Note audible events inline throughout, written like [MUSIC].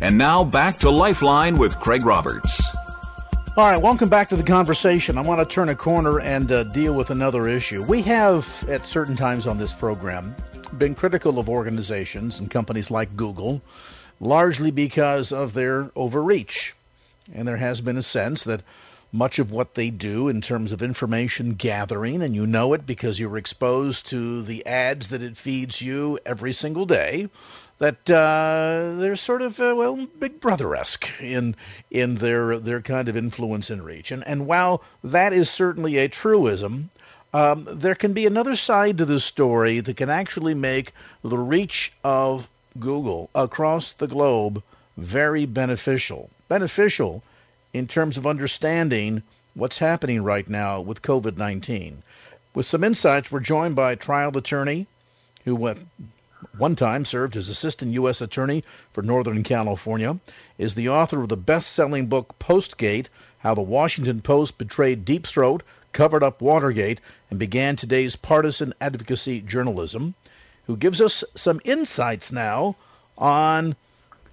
And now back to Lifeline with Craig Roberts. All right, welcome back to the conversation. I want to turn a corner and uh, deal with another issue. We have, at certain times on this program, been critical of organizations and companies like Google, largely because of their overreach. And there has been a sense that much of what they do in terms of information gathering, and you know it because you're exposed to the ads that it feeds you every single day, that uh, they're sort of uh, well Big Brother esque in in their their kind of influence and reach. And and while that is certainly a truism, um, there can be another side to the story that can actually make the reach of Google across the globe very beneficial. Beneficial in terms of understanding what's happening right now with COVID 19. With some insights, we're joined by trial attorney who went one time served as assistant U.S. attorney for Northern California, is the author of the best selling book Postgate How the Washington Post Betrayed Deep Throat, Covered Up Watergate, and Began Today's Partisan Advocacy Journalism, who gives us some insights now on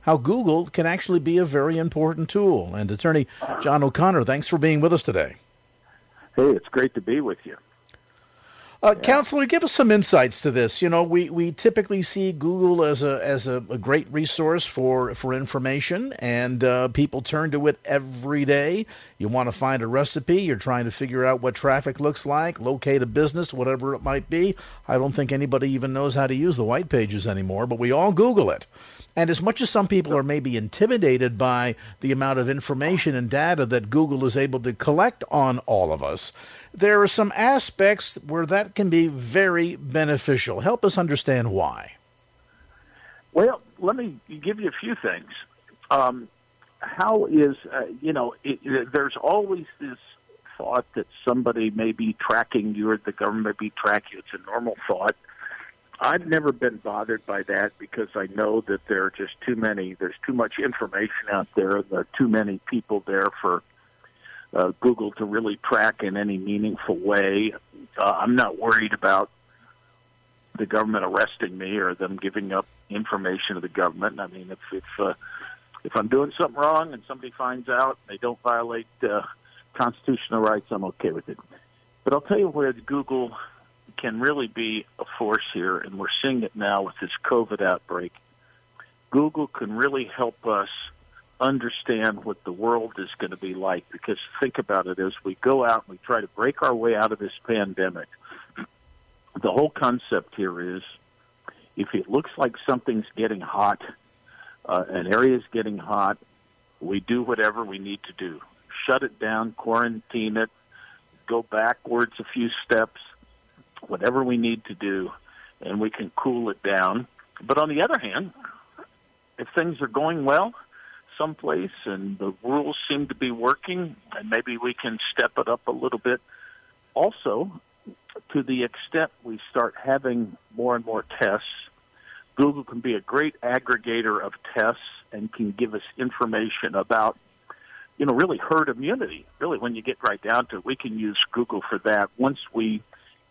how Google can actually be a very important tool. And attorney John O'Connor, thanks for being with us today. Hey, it's great to be with you. Uh, yeah. Counselor, give us some insights to this. You know, we, we typically see Google as a as a, a great resource for for information, and uh, people turn to it every day. You want to find a recipe, you're trying to figure out what traffic looks like, locate a business, whatever it might be. I don't think anybody even knows how to use the white pages anymore, but we all Google it. And as much as some people are maybe intimidated by the amount of information and data that Google is able to collect on all of us, there are some aspects where that can be very beneficial. Help us understand why. Well, let me give you a few things. Um, how is, uh, you know, it, it, there's always this thought that somebody may be tracking you or the government may be tracking you. It's a normal thought. I've never been bothered by that because I know that there are just too many, there's too much information out there, there are too many people there for uh, Google to really track in any meaningful way. Uh, I'm not worried about the government arresting me or them giving up information to the government. I mean, if if uh, if I'm doing something wrong and somebody finds out, they don't violate uh, constitutional rights, I'm okay with it. But I'll tell you where Google can really be a force here, and we're seeing it now with this COVID outbreak. Google can really help us understand what the world is going to be like because think about it as we go out and we try to break our way out of this pandemic the whole concept here is if it looks like something's getting hot uh, an area is getting hot we do whatever we need to do. Shut it down quarantine it go backwards a few steps whatever we need to do and we can cool it down. But on the other hand if things are going well someplace and the rules seem to be working and maybe we can step it up a little bit. Also, to the extent we start having more and more tests, Google can be a great aggregator of tests and can give us information about, you know, really herd immunity. Really, when you get right down to it, we can use Google for that. Once we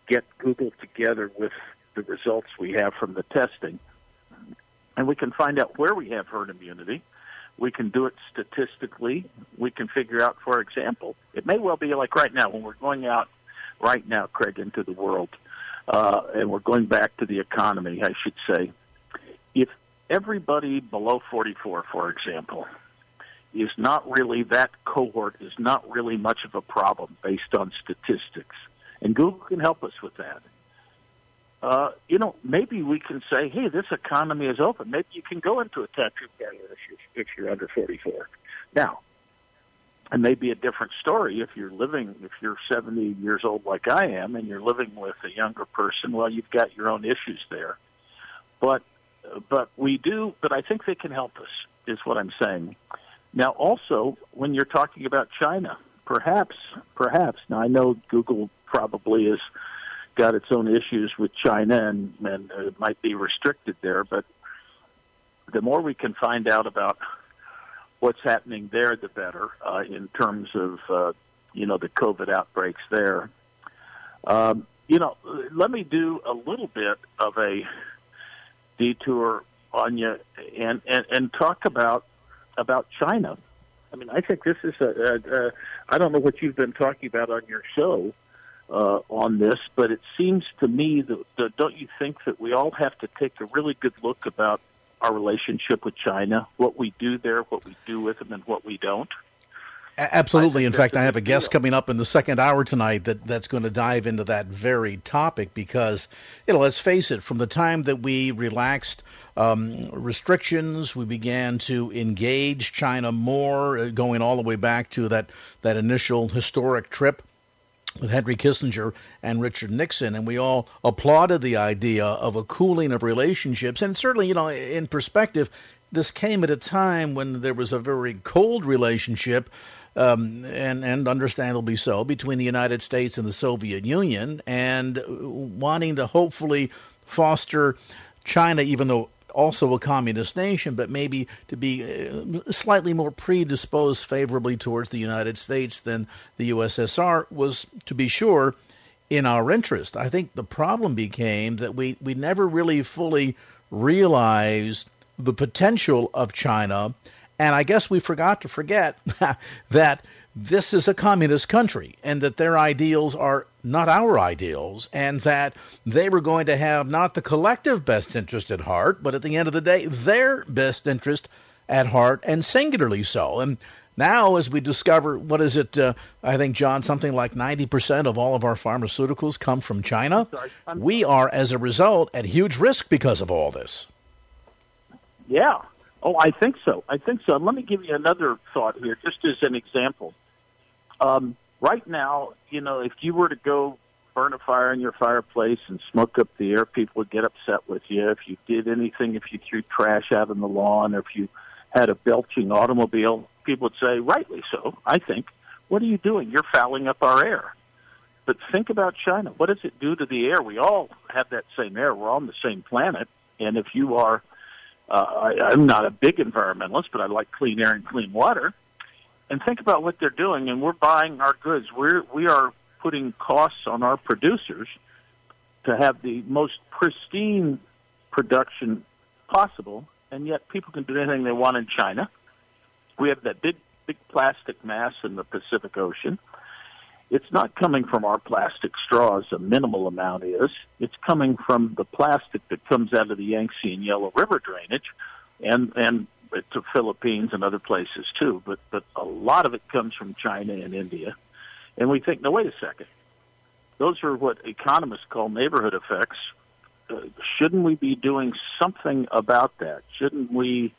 get Google together with the results we have from the testing, and we can find out where we have herd immunity we can do it statistically. We can figure out, for example, it may well be like right now when we're going out right now, Craig, into the world, uh, and we're going back to the economy, I should say. If everybody below 44, for example, is not really, that cohort is not really much of a problem based on statistics. And Google can help us with that uh, you know, maybe we can say, hey, this economy is open. Maybe you can go into a tattoo parlor if you're, if you're under 44. Now, it may be a different story if you're living, if you're 70 years old like I am, and you're living with a younger person. Well, you've got your own issues there. But but we do. But I think they can help us. Is what I'm saying. Now, also, when you're talking about China, perhaps, perhaps. Now, I know Google probably has got its own issues with China and, and it might be restricted there, but the more we can find out about what's happening there, the better uh, in terms of uh, you know the COVID outbreaks there. Um, you know, let me do a little bit of a detour on you and, and, and talk about about China. I mean, I think this is a, a, a I don't know what you've been talking about on your show uh, on this, but it seems to me that, that don't you think that we all have to take a really good look about our relationship with China, what we do there, what we do with them, and what we don't? Absolutely. In fact, I have a guest coming up in the second hour tonight that, that's going to dive into that very topic because, you know, let's face it, from the time that we relaxed um, restrictions, we began to engage China more, uh, going all the way back to that, that initial historic trip with Henry Kissinger and Richard Nixon, and we all applauded the idea of a cooling of relationships. And certainly, you know, in perspective, this came at a time when there was a very cold relationship, um, and and understandably so, between the United States and the Soviet Union, and wanting to hopefully foster China, even though also a communist nation, but maybe to be uh, slightly more predisposed favorably towards the United States than the USSR was, to be sure, in our interest. I think the problem became that we, we never really fully realized the potential of China, and I guess we forgot to forget [LAUGHS] that this is a communist country and that their ideals are not our ideals and that they were going to have not the collective best interest at heart, but at the end of the day, their best interest at heart and singularly so. And now, as we discover, what is it? Uh, I think, John, something like 90% of all of our pharmaceuticals come from China. We are, as a result, at huge risk because of all this. Yeah. Oh, I think so. I think so. Let me give you another thought here, just as an example. Um, right now, you know, if you were to go burn a fire in your fireplace and smoke up the air, people would get upset with you. If you did anything, if you threw trash out on the lawn, or if you had a belching automobile, people would say, rightly so, I think, what are you doing? You're fouling up our air. But think about China. What does it do to the air? We all have that same air. We're on the same planet. And if you are, uh, I, I'm not a big environmentalist, but I like clean air and clean water and think about what they're doing. And we're buying our goods. We're we are putting costs on our producers to have the most pristine production possible, and yet people can do anything they want in China. We have that big big plastic mass in the Pacific Ocean. It's not coming from our plastic straws, a minimal amount is. It's coming from the plastic that comes out of the Yangtze and Yellow River drainage and, and to Philippines and other places too, but but a lot of it comes from China and India, and we think, no, wait a second, those are what economists call neighborhood effects. Uh, shouldn't we be doing something about that? Shouldn't we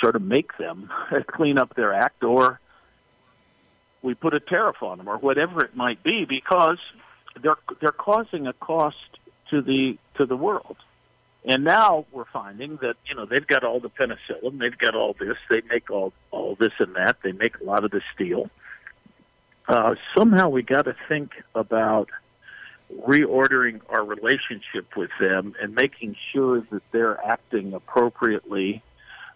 sort of make them [LAUGHS] clean up their act, or we put a tariff on them, or whatever it might be, because they're they're causing a cost to the to the world. And now we're finding that you know they've got all the penicillin, they've got all this, they make all all this and that, they make a lot of the steel. Uh, somehow we got to think about reordering our relationship with them and making sure that they're acting appropriately.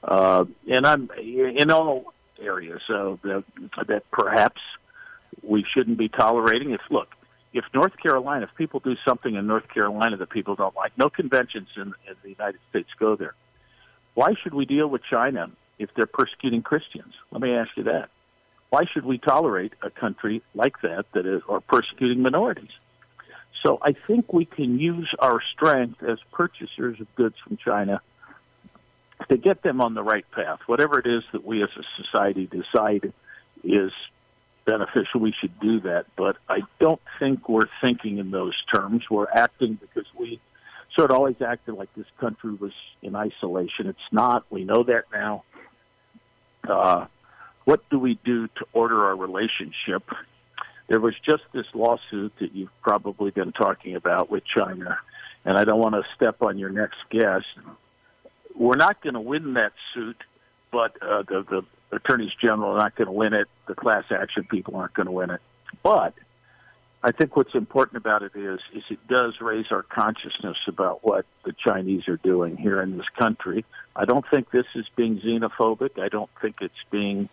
Uh, and I'm in all areas so that, that perhaps we shouldn't be tolerating. If look, if North Carolina, if people do something in North Carolina that people don't like, no conventions in, in the United States go there. Why should we deal with China if they're persecuting Christians? Let me ask you that. Why should we tolerate a country like that that is or persecuting minorities? So I think we can use our strength as purchasers of goods from China to get them on the right path. Whatever it is that we as a society decide is beneficial, we should do that. But I don't think we're thinking in those terms. We're acting because we sort of always acted like this country was in isolation. It's not. We know that now. Uh, what do we do to order our relationship? There was just this lawsuit that you've probably been talking about with China, and I don't want to step on your next guest, we're not going to win that suit, but uh, the, the attorneys general are not going to win it. The class action people aren't going to win it. But I think what's important about it is, is it does raise our consciousness about what the Chinese are doing here in this country. I don't think this is being xenophobic. I don't think it's being,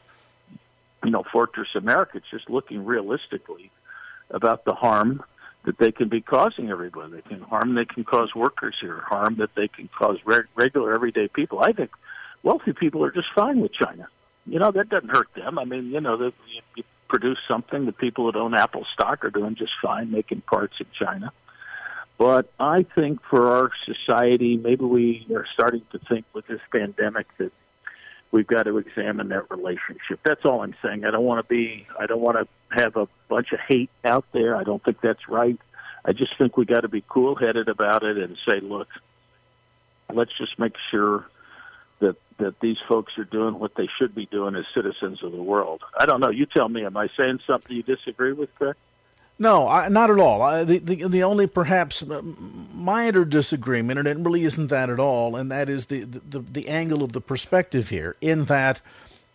you know, Fortress America. It's just looking realistically about the harm that they can be causing everybody. They can harm they can cause workers here, harm that they can cause re- regular everyday people. I think wealthy people are just fine with China. You know that doesn't hurt them. I mean, you know, the, you, you produce something. The people that own Apple stock are doing just fine making parts in China. But I think for our society, maybe we are starting to think with this pandemic that we've got to examine that relationship. That's all I'm saying. I don't want to be, I don't want to have a bunch of hate out there. I don't think that's right. I just think we got to be cool headed about it and say, look, let's just make sure that these folks are doing what they should be doing as citizens of the world. I don't know. You tell me. Am I saying something you disagree with, Chris? No, I, not at all. I, the, the the only perhaps minor disagreement, and it really isn't that at all, and that is the, the the angle of the perspective here. In that,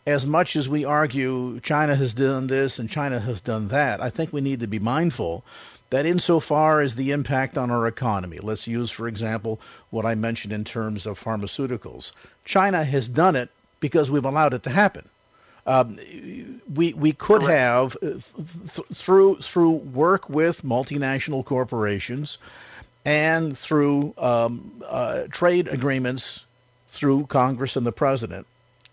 as much as we argue China has done this and China has done that, I think we need to be mindful that insofar as the impact on our economy, let's use, for example, what I mentioned in terms of pharmaceuticals, China has done it because we've allowed it to happen. Um, we we could have uh, th- through through work with multinational corporations and through um, uh, trade agreements through Congress and the president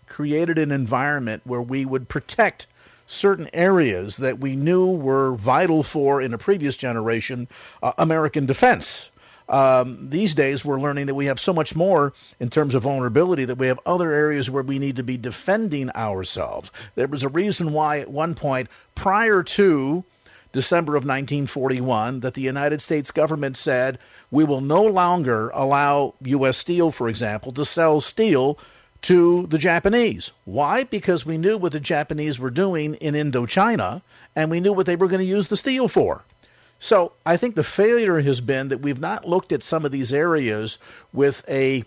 created an environment where we would protect certain areas that we knew were vital for, in a previous generation, uh, American defense. Um, these days, we're learning that we have so much more in terms of vulnerability that we have other areas where we need to be defending ourselves. There was a reason why, at one point, prior to December of 1941, that the United States government said we will no longer allow U.S. Steel, for example, to sell steel to the Japanese. Why? Because we knew what the Japanese were doing in Indochina and we knew what they were going to use the steel for. So I think the failure has been that we've not looked at some of these areas with a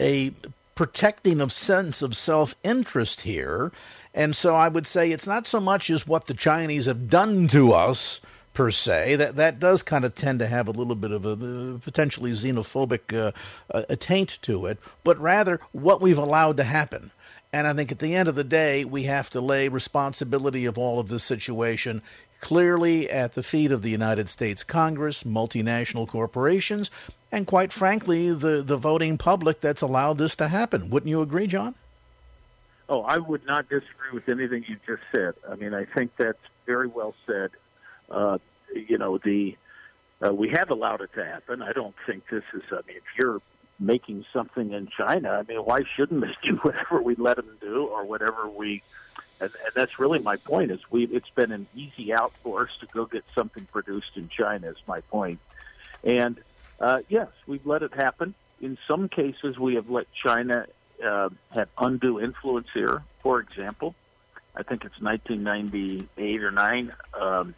a protecting of sense of self-interest here. And so I would say it's not so much as what the Chinese have done to us per se. That that does kind of tend to have a little bit of a potentially xenophobic uh, taint to it, but rather what we've allowed to happen. And I think at the end of the day, we have to lay responsibility of all of this situation clearly at the feet of the United States Congress, multinational corporations, and quite frankly, the, the voting public that's allowed this to happen. Wouldn't you agree, John? Oh, I would not disagree with anything you just said. I mean, I think that's very well said uh, you know, the uh, we have allowed it to happen. I don't think this is. I mean, if you're making something in China, I mean, why shouldn't they [LAUGHS] do whatever we let them do or whatever we? And, and that's really my point. Is we it's been an easy out for us to go get something produced in China. Is my point. And uh, yes, we've let it happen. In some cases, we have let China uh, have undue influence here. For example, I think it's 1998 or nine. Um,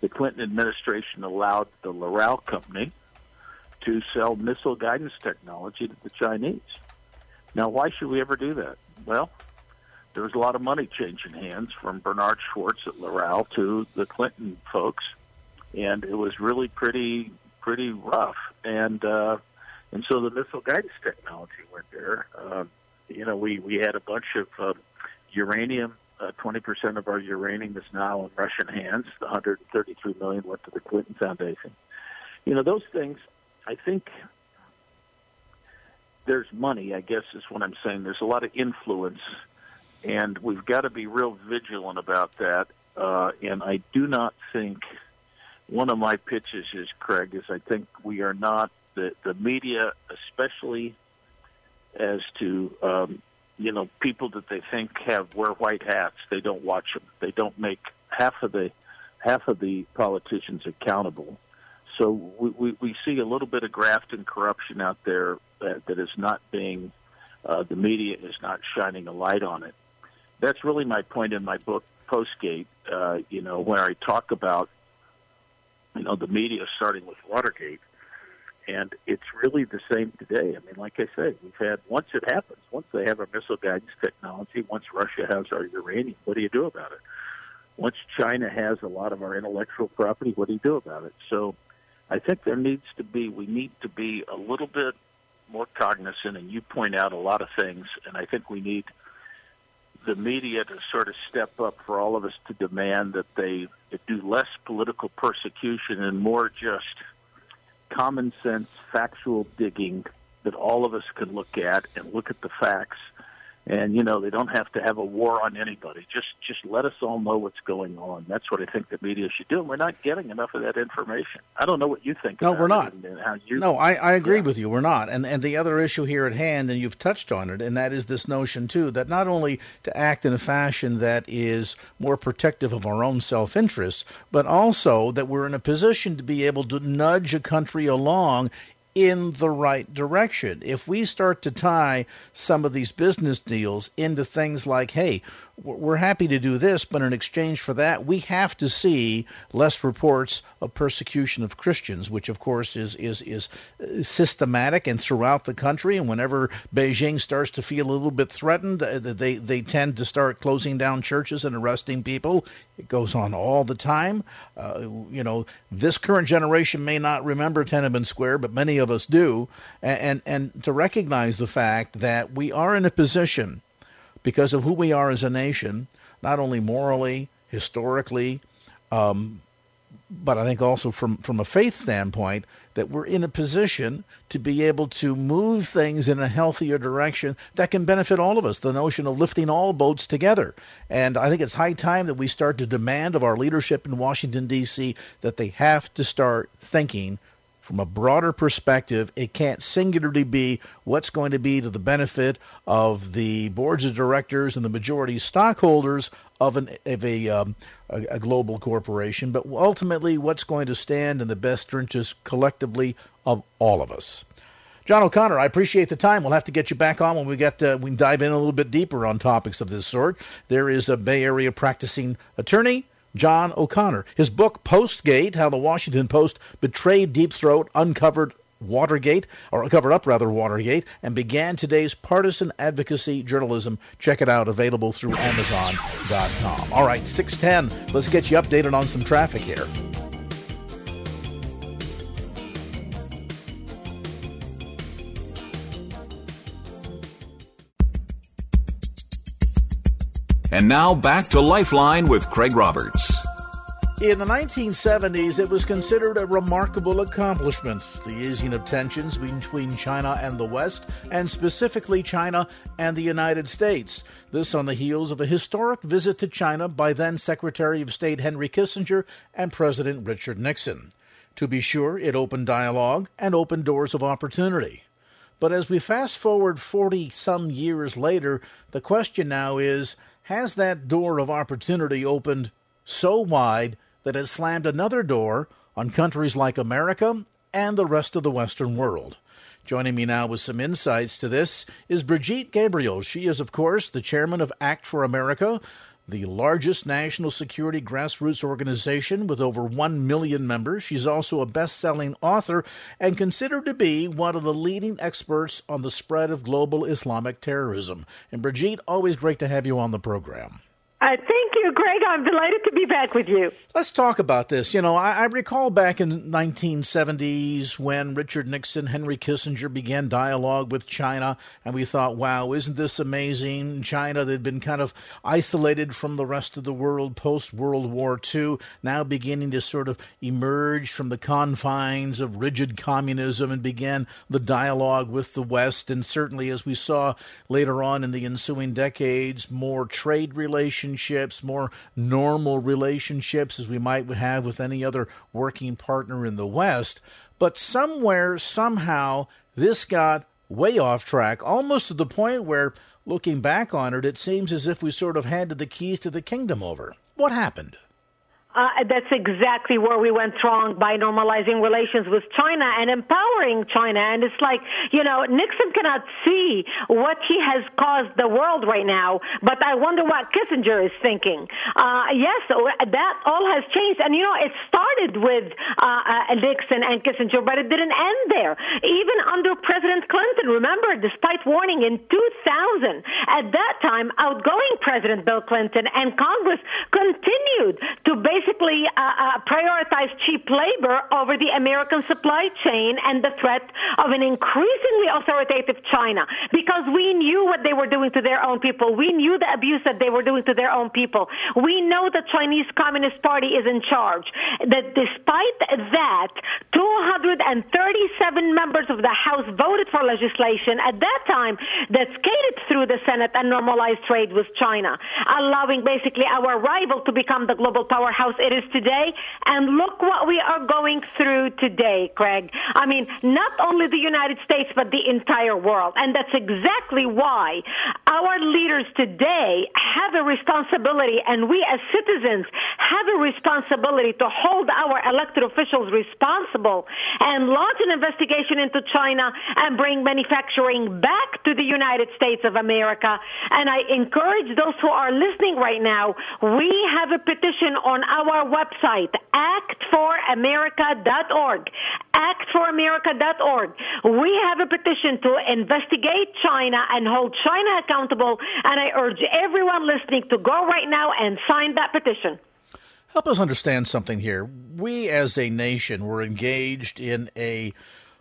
the Clinton administration allowed the Loral company to sell missile guidance technology to the Chinese. Now, why should we ever do that? Well, there was a lot of money changing hands from Bernard Schwartz at Loral to the Clinton folks, and it was really pretty pretty rough. And uh, and so the missile guidance technology went there. Uh, you know, we we had a bunch of uh, uranium uh, 20% of our uranium is now in Russian hands. The 133 million went to the Clinton Foundation. You know, those things, I think there's money, I guess is what I'm saying. There's a lot of influence, and we've got to be real vigilant about that. Uh, and I do not think one of my pitches is, Craig, is I think we are not, the, the media, especially as to um, you know, people that they think have wear white hats, they don't watch them. They don't make half of the half of the politicians accountable. So we, we, we see a little bit of graft and corruption out there that, that is not being, uh, the media is not shining a light on it. That's really my point in my book, Postgate, uh, you know, where I talk about, you know, the media starting with Watergate And it's really the same today. I mean, like I said, we've had once it happens, once they have our missile guidance technology, once Russia has our uranium, what do you do about it? Once China has a lot of our intellectual property, what do you do about it? So I think there needs to be, we need to be a little bit more cognizant, and you point out a lot of things, and I think we need the media to sort of step up for all of us to demand that they do less political persecution and more just common sense, factual digging that all of us can look at and look at the facts and you know they don't have to have a war on anybody. Just just let us all know what's going on. That's what I think the media should do. And we're not getting enough of that information. I don't know what you think. No, we're not. You, no, I, I agree yeah. with you. We're not. And and the other issue here at hand, and you've touched on it, and that is this notion too that not only to act in a fashion that is more protective of our own self interest, but also that we're in a position to be able to nudge a country along in the right direction. If we start to tie some of these business deals into things like, hey, we're happy to do this, but in exchange for that, we have to see less reports of persecution of Christians, which of course is is is uh, systematic and throughout the country. And whenever Beijing starts to feel a little bit threatened, uh, they they tend to start closing down churches and arresting people. It goes on all the time. Uh, you know, this current generation may not remember Tiananmen Square, but many of us do. And, and and to recognize the fact that we are in a position because of who we are as a nation, not only morally, historically, um, but I think also from, from a faith standpoint, that we're in a position to be able to move things in a healthier direction that can benefit all of us. The notion of lifting all boats together. And I think it's high time that we start to demand of our leadership in Washington, D.C., that they have to start thinking from a broader perspective, it can't singularly be what's going to be to the benefit of the boards of directors and the majority stockholders of an of a, um, a, a global corporation, but ultimately what's going to stand in the best interest collectively of all of us. John O'Connor, I appreciate the time. We'll have to get you back on when we get uh, we dive in a little bit deeper on topics of this sort. There is a Bay Area practicing attorney John O'Connor. His book, Postgate How the Washington Post Betrayed Deep Throat, Uncovered Watergate, or covered up rather Watergate, and began today's partisan advocacy journalism. Check it out, available through Amazon.com. All right, 610. Let's get you updated on some traffic here. And now back to Lifeline with Craig Roberts. In the 1970s, it was considered a remarkable accomplishment, the easing of tensions between China and the West, and specifically China and the United States. This on the heels of a historic visit to China by then Secretary of State Henry Kissinger and President Richard Nixon. To be sure, it opened dialogue and opened doors of opportunity. But as we fast forward 40 some years later, the question now is has that door of opportunity opened so wide that it slammed another door on countries like America and the rest of the Western world. Joining me now with some insights to this is Brigitte Gabriel. She is, of course, the chairman of Act for America, the largest national security grassroots organization with over 1 million members. She's also a best selling author and considered to be one of the leading experts on the spread of global Islamic terrorism. And Brigitte, always great to have you on the program. Uh, I think you, Greg. I'm delighted to be back with you. Let's talk about this. You know, I, I, recall back in 1970s when Richard Nixon, Henry Kissinger began dialogue with China, and we thought, wow, isn't this amazing? China had been kind of isolated from the rest of the world post World War II, now beginning to sort of emerge from the confines of rigid communism and began the dialogue with the West. And certainly, as we saw later on in the ensuing decades, more trade relationships, more normal relationships as we might have with any other working partner in the West. But somewhere, somehow, this got way off track, almost to the point where, looking back on it, it seems as if we sort of handed the keys to the kingdom over. What happened? Uh, that's exactly where we went wrong by normalizing relations with China and empowering China. And it's like, you know, Nixon cannot see what he has caused the world right now, but I wonder what Kissinger is thinking. Uh, yes, that all has changed. And, you know, it started with uh, uh, Nixon and Kissinger, but it didn't end there. Even under President Clinton, remember, despite warning in 2000, at that time, outgoing President Bill Clinton and Congress continued to basically uh, uh, prioritize cheap labor over the American supply chain and the threat of an increasingly authoritative China because we knew what they were doing to their own people. We knew the abuse that they were doing to their own people. We know the Chinese Communist Party is in charge. That despite that, 237 members of the House voted for legislation at that time that skated through the Senate and normalized trade with China, allowing basically our rival to become the global powerhouse it is today. And look what we are going through today, Craig. I mean, not only the United States, but the entire world. And that's exactly why our leaders today have a responsibility, and we as citizens have a responsibility to hold our elected officials responsible and launch an investigation into China and bring manufacturing back to the United States of America. And I encourage those who are listening right now, we have a petition on our website, actforamerica.org. Actforamerica.org. We have a petition to investigate China and hold China accountable, and I urge everyone listening to go right now and sign that petition. Help us understand something here. We as a nation were engaged in a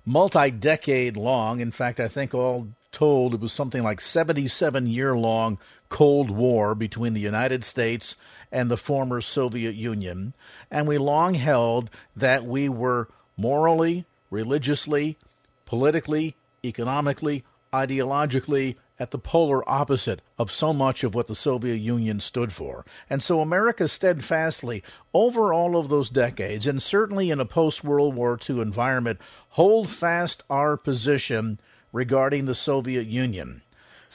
multi decade long, in fact, I think all told it was something like 77 year long Cold War between the United States and the former Soviet Union. And we long held that we were morally, religiously, politically, economically, ideologically at the polar opposite of so much of what the Soviet Union stood for. And so America steadfastly, over all of those decades, and certainly in a post World War II environment, hold fast our position regarding the Soviet Union.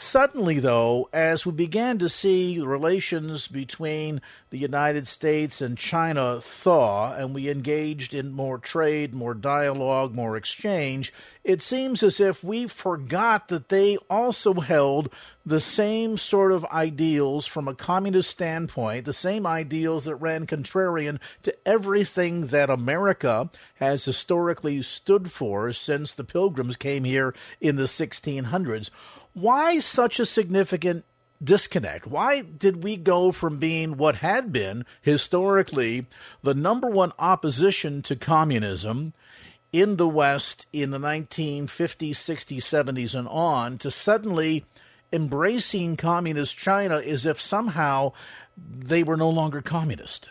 Suddenly, though, as we began to see relations between the United States and China thaw, and we engaged in more trade, more dialogue, more exchange, it seems as if we forgot that they also held the same sort of ideals from a communist standpoint, the same ideals that ran contrarian to everything that America has historically stood for since the Pilgrims came here in the 1600s. Why such a significant disconnect? Why did we go from being what had been historically the number one opposition to communism in the West in the 1950s, 60s, 70s, and on to suddenly embracing communist China as if somehow they were no longer communist?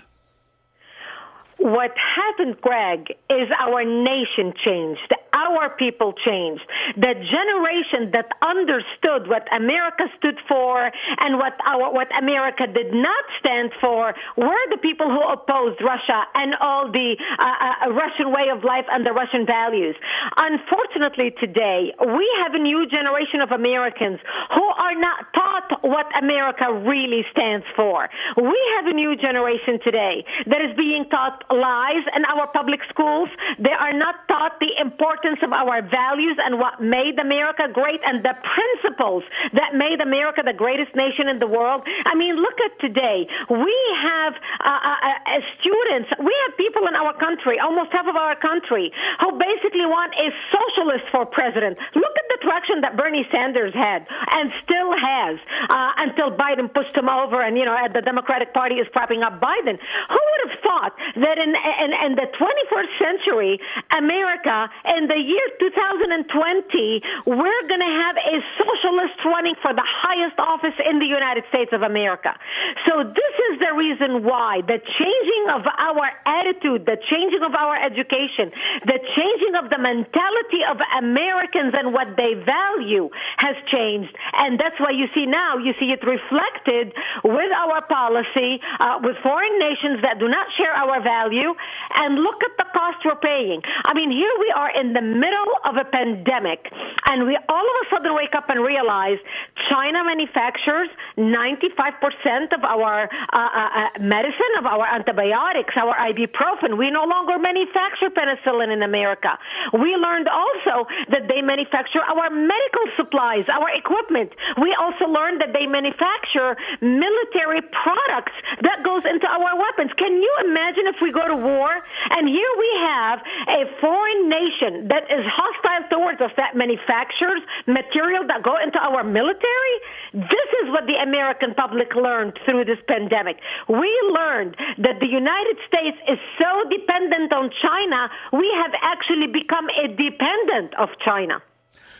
What happened, Greg, is our nation changed. Our people changed. The generation that understood what America stood for and what our, what America did not stand for were the people who opposed Russia and all the uh, uh, Russian way of life and the Russian values. Unfortunately, today we have a new generation of Americans who are not taught what America really stands for. We have a new generation today that is being taught lies in our public schools. They are not taught the importance of our values and what made America great and the principles that made America the greatest nation in the world. I mean, look at today. We have uh, uh, uh, students, we have people in our country, almost half of our country, who basically want a socialist for president. Look at the traction that Bernie Sanders had and still has uh, until Biden pushed him over and, you know, the Democratic Party is propping up Biden. Who would have thought that in in, in the 21st century, America, in the year 2020, we're going to have a socialist running for the highest office in the United States of America. So this is the reason why the changing of our attitude, the changing of our education, the changing of the mentality of Americans and what they value has changed. And that's why you see now, you see it reflected with our policy, uh, with foreign nations that do not share our value, and look at the cost we're paying. I mean, here we are in the middle of a pandemic, and we all of a sudden wake up and realize China manufactures 95% of our uh, uh, uh, medicine, of our antibiotics, our ibuprofen. We no longer manufacture penicillin in America. We learned also that they manufacture our medical supplies, our equipment. We also learned that they manufacture military products that goes into our weapons. Can you imagine if we go to war and here we have a foreign nation that is hostile towards us that manufactures material that go into our military? This is what the American public learned through this pandemic. We learned that the United States is so dependent on China, we have actually become a dependent of China.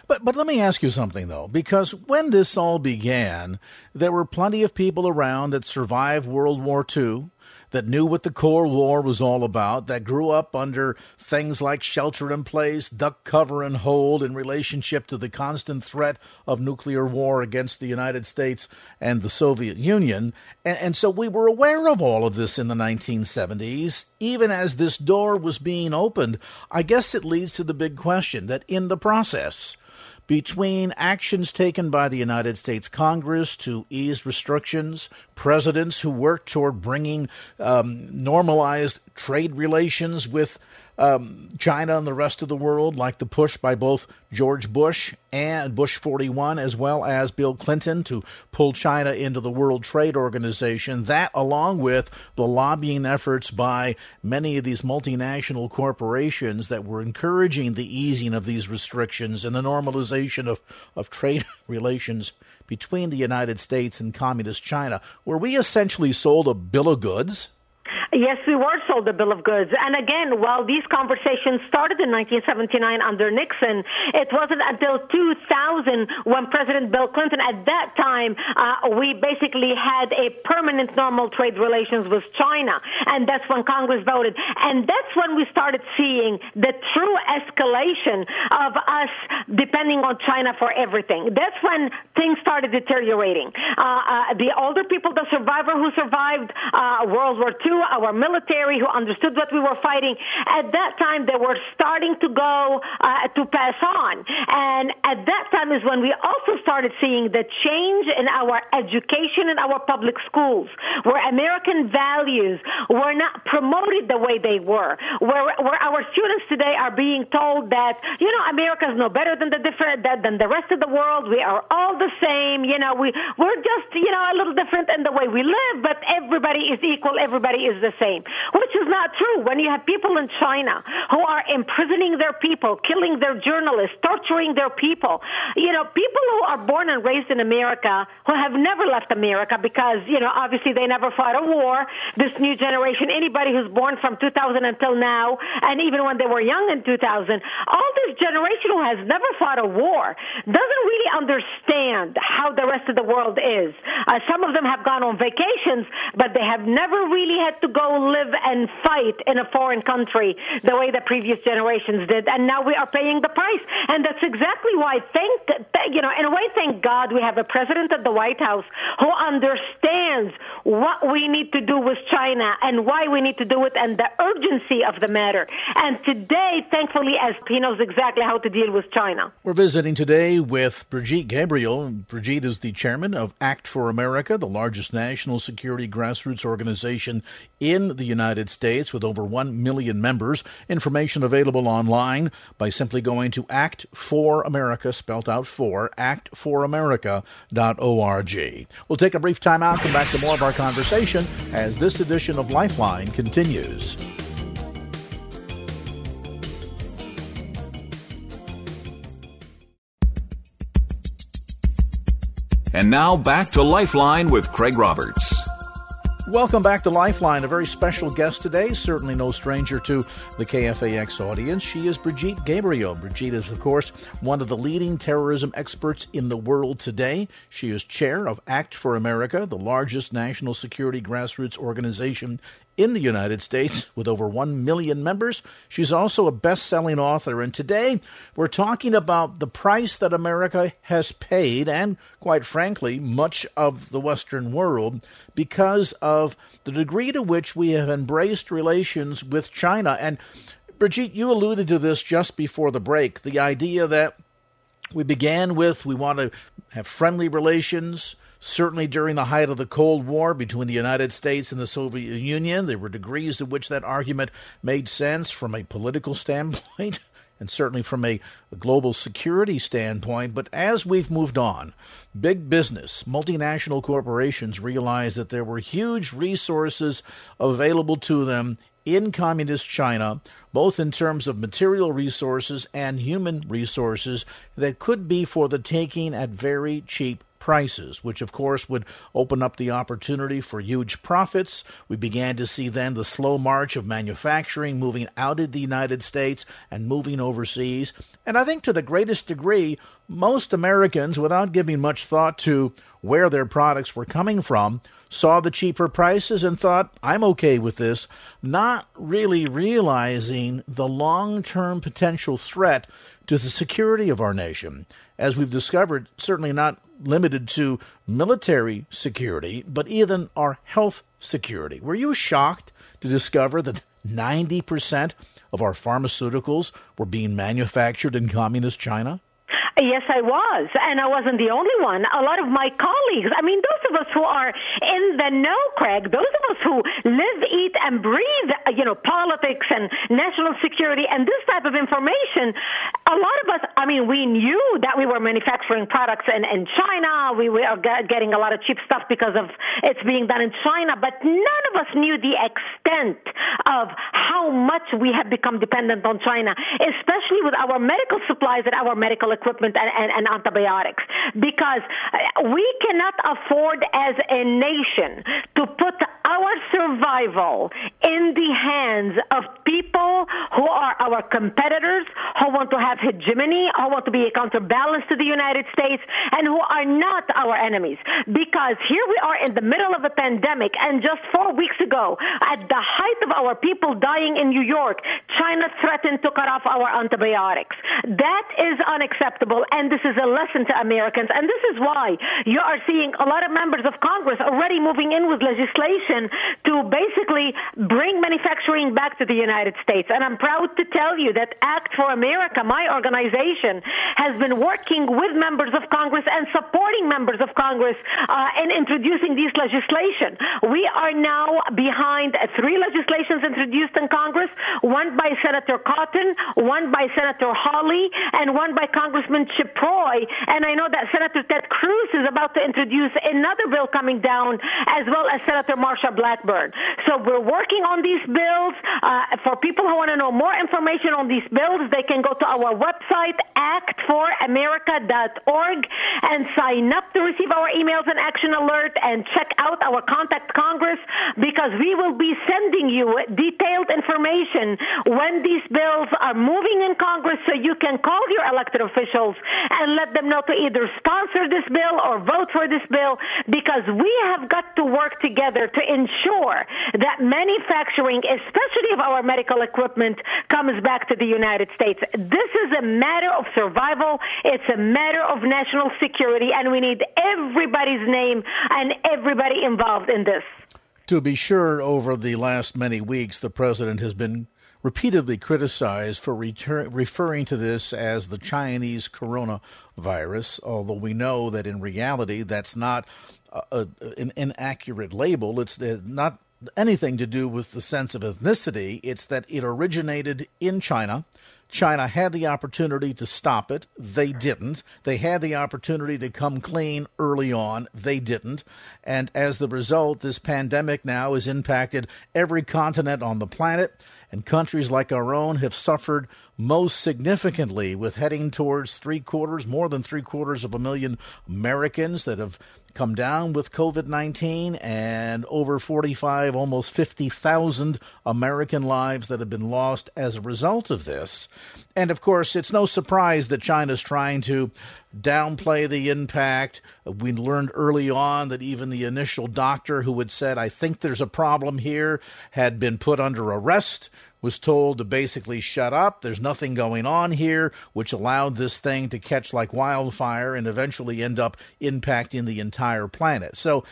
But but let me ask you something though, because when this all began, there were plenty of people around that survived World War II, that knew what the Cold War was all about, that grew up under things like shelter in place, duck cover and hold in relationship to the constant threat of nuclear war against the United States and the Soviet Union. And, and so we were aware of all of this in the 1970s. Even as this door was being opened, I guess it leads to the big question that in the process, between actions taken by the United States Congress to ease restrictions, presidents who worked toward bringing um, normalized trade relations with um, China and the rest of the world, like the push by both George Bush and Bush 41, as well as Bill Clinton to pull China into the World Trade Organization. That, along with the lobbying efforts by many of these multinational corporations that were encouraging the easing of these restrictions and the normalization of, of trade [LAUGHS] relations between the United States and Communist China, where we essentially sold a bill of goods Yes, we were sold a bill of goods. And again, while these conversations started in 1979 under Nixon, it wasn't until 2000 when President Bill Clinton, at that time, uh, we basically had a permanent normal trade relations with China. And that's when Congress voted. And that's when we started seeing the true escalation of us depending on China for everything. That's when things started deteriorating. Uh, uh, the older people, the survivor who survived uh, World War II, our military who understood what we were fighting. At that time, they were starting to go uh, to pass on. And at that time is when we also started seeing the change in our education in our public schools, where American values were not promoted the way they were, where, where our students today are being told that, you know, America is no better than the different, than the rest of the world. We are all the same. You know, we, we're just, you know, a little different in the way we live, but everybody is equal. Everybody is the the same, which is not true. When you have people in China who are imprisoning their people, killing their journalists, torturing their people, you know, people who are born and raised in America who have never left America because, you know, obviously they never fought a war. This new generation, anybody who's born from 2000 until now, and even when they were young in 2000, all this generation who has never fought a war doesn't really understand how the rest of the world is. Uh, some of them have gone on vacations, but they have never really had to go go live and fight in a foreign country the way the previous generations did, and now we are paying the price. And that's exactly why, thank you know, in a way, thank God we have a president at the White House who understands what we need to do with China and why we need to do it and the urgency of the matter. And today, thankfully, as he knows exactly how to deal with China. We're visiting today with Brigitte Gabriel. Brigitte is the chairman of Act for America, the largest national security grassroots organization the United States with over 1 million members. Information available online by simply going to Act for America, spelled out for, actforamerica.org. We'll take a brief time out, come back to more of our conversation as this edition of Lifeline continues. And now back to Lifeline with Craig Roberts. Welcome back to Lifeline. A very special guest today, certainly no stranger to the KFAX audience. She is Brigitte Gabriel. Brigitte is, of course, one of the leading terrorism experts in the world today. She is chair of Act for America, the largest national security grassroots organization in the United States with over 1 million members. She's also a best selling author. And today we're talking about the price that America has paid, and quite frankly, much of the Western world, because of the degree to which we have embraced relations with China. And Brigitte, you alluded to this just before the break the idea that We began with we want to have friendly relations. Certainly during the height of the Cold War between the United States and the Soviet Union, there were degrees in which that argument made sense from a political [LAUGHS] standpoint and certainly from a, global security standpoint. But as we've moved on, big business, multinational corporations realized that there were huge resources available to them in communist China, both in terms of material resources and human resources that could be for the taking at very cheap prices, which of course would open up the opportunity for huge profits. We began to see then the slow march of manufacturing moving out of the United States and moving overseas. And I think to the greatest degree, most Americans, without giving much thought to where their products were coming from, saw the cheaper prices and thought, I'm okay with this, not really realizing the long term potential threat to the security of our nation. As we've discovered, certainly not limited to military security, but even our health security. Were you shocked to discover that 90% of our pharmaceuticals were being manufactured in communist China? Yes, I was. And I wasn't the only one. A lot of my colleagues, I mean, those of us who are in the know, Craig, those of us who live, eat, and breathe, uh, you know, politics and national security and this type of information, a lot of us, I mean, we knew that we were manufacturing products in, in China. We were getting a lot of cheap stuff because of it's being done in China, but none of us knew the extent of how much we have become dependent on China, especially with our medical supplies and our medical equipment and, and, and antibiotics because uh, we cannot afford as a nation to put our survival in the hands of people who are our competitors, who want to have hegemony, who want to be a counterbalance to the United States, and who are not our enemies. Because here we are in the middle of a pandemic, and just four weeks ago, at the height of our people dying in New York, China threatened to cut off our antibiotics. That is unacceptable, and this is a lesson to Americans. And this is why you are seeing a lot of members of Congress already moving in with legislation to basically bring manufacturing back to the United States. And I'm proud to tell you that Act for America, my organization, has been working with members of Congress and supporting members of Congress uh, in introducing these legislation. We are now behind three legislations introduced in Congress, one by Senator Cotton, one by Senator Hawley, and one by Congressman Chip Roy. And I know that Senator Ted Cruz is about to introduce another bill coming down, as well as Senator Marsha Blackburn. So we're working on these bills. Uh, for people who want to know more information on these bills, they can go to our website, actforamerica.org, and sign up to receive our emails and action alert and check out our Contact Congress because we will be sending you detailed information when these bills are moving in Congress so you can call your elected officials and let them know to either sponsor this bill or vote for this bill because we have got to work together to ensure that manufacturing, especially of our medical equipment, comes back to the United States. This is a matter of survival. It's a matter of national security, and we need everybody's name and everybody involved in this. To be sure, over the last many weeks, the president has been repeatedly criticized for retur- referring to this as the Chinese coronavirus, although we know that in reality that's not a, a, an inaccurate label. It's uh, not anything to do with the sense of ethnicity. It's that it originated in China. China had the opportunity to stop it. They didn't. They had the opportunity to come clean early on. They didn't. And as the result, this pandemic now has impacted every continent on the planet and countries like our own have suffered most significantly with heading towards three quarters, more than three quarters of a million Americans that have come down with COVID 19 and over 45, almost 50,000 American lives that have been lost as a result of this. And of course, it's no surprise that China's trying to downplay the impact. We learned early on that even the initial doctor who had said, I think there's a problem here, had been put under arrest was told to basically shut up. There's nothing going on here, which allowed this thing to catch like wildfire and eventually end up impacting the entire planet. So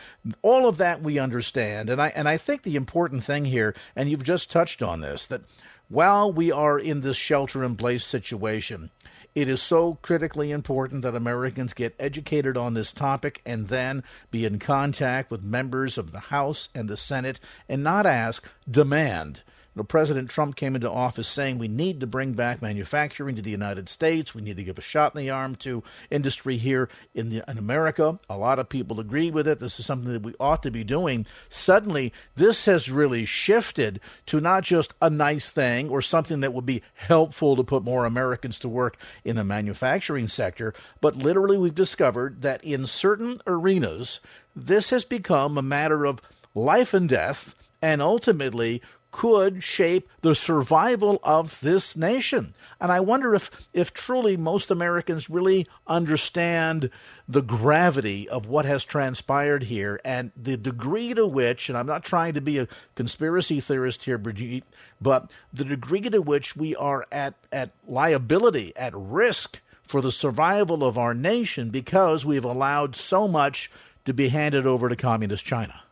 all of that we understand, and I and I think the important thing here, and you've just touched on this, that while we are in this shelter in place situation, It is so critically important that Americans get educated on this topic and then be in contact with members of the House and the Senate and not ask, demand President Trump came into office saying we need to bring back manufacturing to the United States. We need to give a shot in the arm to industry here in, the, in America. A lot of people agree with it. This is something that we ought to be doing. Suddenly, this has really shifted to not just a nice thing or something that would be helpful to put more Americans to work in the manufacturing sector, but literally we've discovered that in certain arenas, this has become a matter of life and death and ultimately could shape the survival of this nation. And I wonder if, if truly most Americans really understand the gravity of what has transpired here and the degree to which, and I'm not trying to be a conspiracy theorist here, Brigitte, but the degree to which we are at, at liability, at risk for the survival of our nation because we've allowed so much to be handed over to Communist China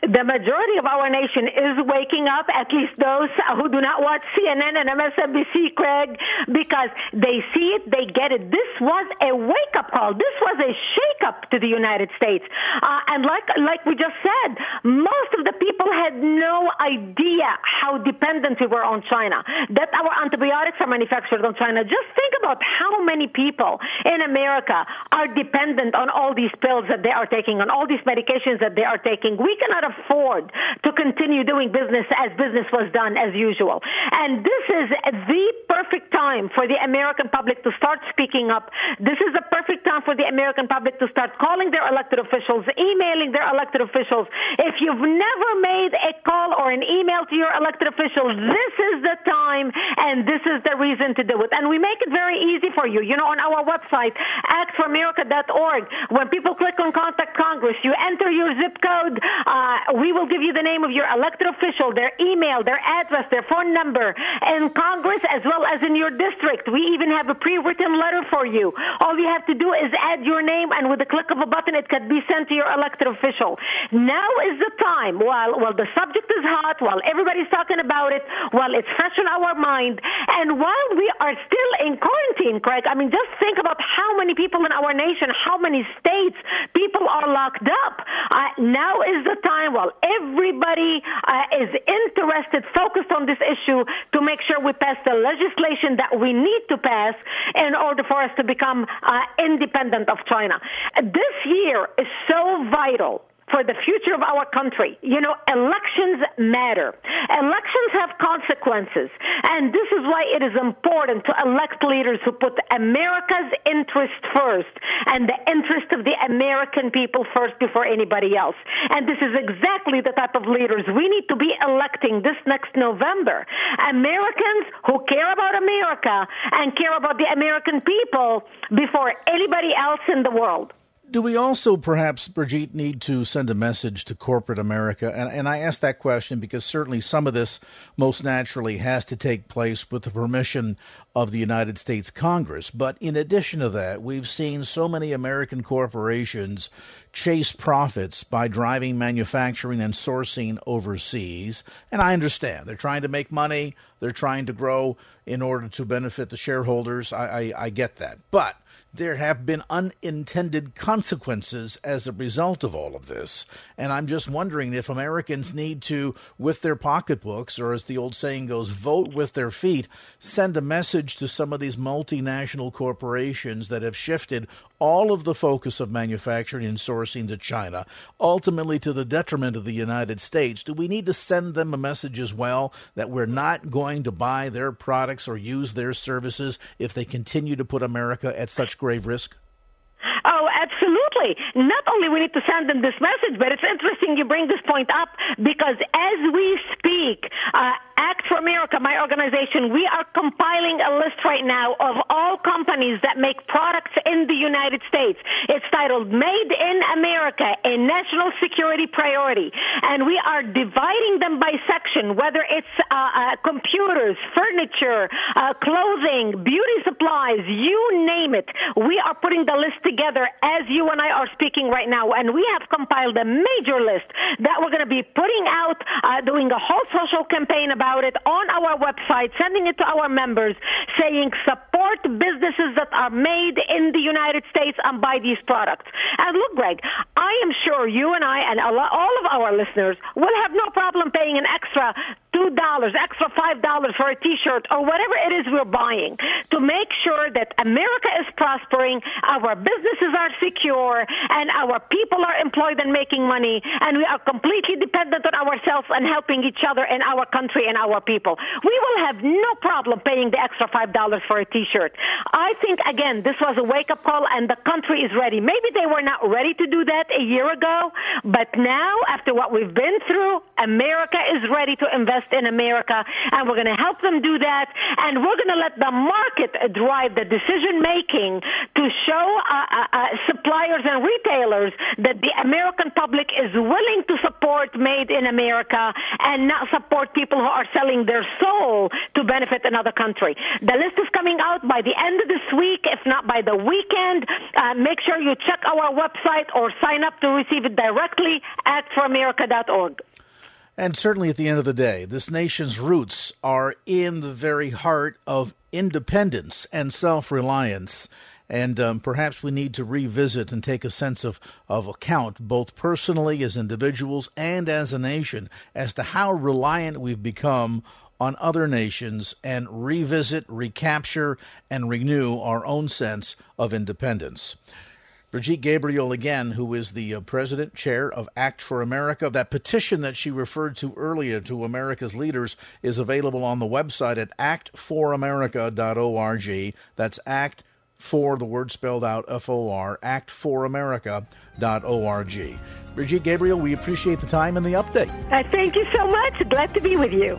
[LAUGHS] the majority of our nation is waking up, at least those who do not watch CNN and MSNBC, Craig, because they see it, they get it. This was a wake up call. This was a shake up to the United States. Uh, and like, like we just said, most of the people had no idea how dependent we were on China, that our antibiotics are manufactured on China. Just think about how many people in America are dependent on all these pills that they are taking, on all these medications that they are taking. We cannot afford to continue doing business as business was done as usual. And this is the perfect time for the American public to start speaking up. This is the perfect time for the American public to start calling their elected officials, emailing their elected officials. If you've never made a call or an email to your elected officials, this is the time and this is the reason to do it. And we make it very easy for you. You know, on our website, actforamerica.org, when people click on contact Congress, you enter your zip code, uh, we will give you the name of your elected official, their email, their address, their phone number in Congress as well as in your district. We even have a pre-written letter for you. All you have to do is add your name and with a click of a button it can be sent to your elected official. Now is the time while while the subject is hot, while everybody's talking about it, while it's fresh in our mind, and while we are still in quarantine, Craig, I mean just think about how many people in our nation, how many states people are locked up. Uh, now is the time while everybody uh, is interested, focused on this issue to make sure we pass the legislation that we need to pass in order for us to become uh, independent of China. This year is so vital for the future of our country. You know, elections matter. Elections have consequences. And this is why it is important to elect leaders who put America's interest first and the interest of the American people first before anybody else. And this is exactly the type of leaders we need to be electing this next November. Americans who care about America and care about the American people before anybody else in the world. Do we also perhaps, Brigitte, need to send a message to corporate America? And, and I ask that question because certainly some of this most naturally has to take place with the permission of the United States Congress. But in addition to that, we've seen so many American corporations chase profits by driving manufacturing and sourcing overseas. And I understand they're trying to make money, they're trying to grow in order to benefit the shareholders. I, I, I get that. But there have been unintended consequences as a result of all of this. And I'm just wondering if Americans need to, with their pocketbooks, or as the old saying goes, vote with their feet, send a message to some of these multinational corporations that have shifted all of the focus of manufacturing and sourcing to China, ultimately to the detriment of the United States. Do we need to send them a message as well that we're not going to buy their products or use their services if they continue to put America at such grave risk? Oh, absolutely. Not only we need to send them this message, but it's interesting you bring this point up because as we speak, uh, Act for America, my organization, we are compiling a list right now of all companies that make products in the United States. It's titled Made in America, a national security priority. And we are dividing them by section, whether it's uh, uh, computers, furniture, uh, clothing, beauty supplies, you name it. We are putting the list together as you and I are speaking right now. And we have compiled a major list that we're going to be putting out, uh, doing a whole social campaign about about it on our website, sending it to our members, saying support businesses that are made in the United States and buy these products. And look, Greg, I am sure you and I and all of our listeners will have no problem paying an extra two dollars, extra five dollars for a T-shirt or whatever it is we're buying to make sure that America is prospering, our businesses are secure, and our people are employed and making money, and we are completely dependent on ourselves and helping each other in our country and our people. We will have no problem paying the extra five dollars for a T-shirt. I think again, this was a wake-up call, and the country is ready. Maybe they were not ready to do that a year ago, but now after what we've been through, America is ready to invest in America, and we're going to help them do that, and we're going to let the market drive the decision making to show uh, uh, uh, suppliers and retailers that the American public is willing to support made in America and not support people who are selling their soul to benefit another country. The list is coming out by the end of this week, if not by the weekend. Uh, make sure you check our website or sign up to receive it directly at foramerica.org. And certainly at the end of the day, this nation's roots are in the very heart of independence and self reliance. And um, perhaps we need to revisit and take a sense of, of account, both personally as individuals and as a nation, as to how reliant we've become on other nations and revisit, recapture, and renew our own sense of independence. Brigitte Gabriel, again, who is the uh, president chair of Act for America. That petition that she referred to earlier to America's leaders is available on the website at actforamerica.org. That's act for the word spelled out F O R, actforamerica.org. Brigitte Gabriel, we appreciate the time and the update. Uh, thank you so much. Glad to be with you.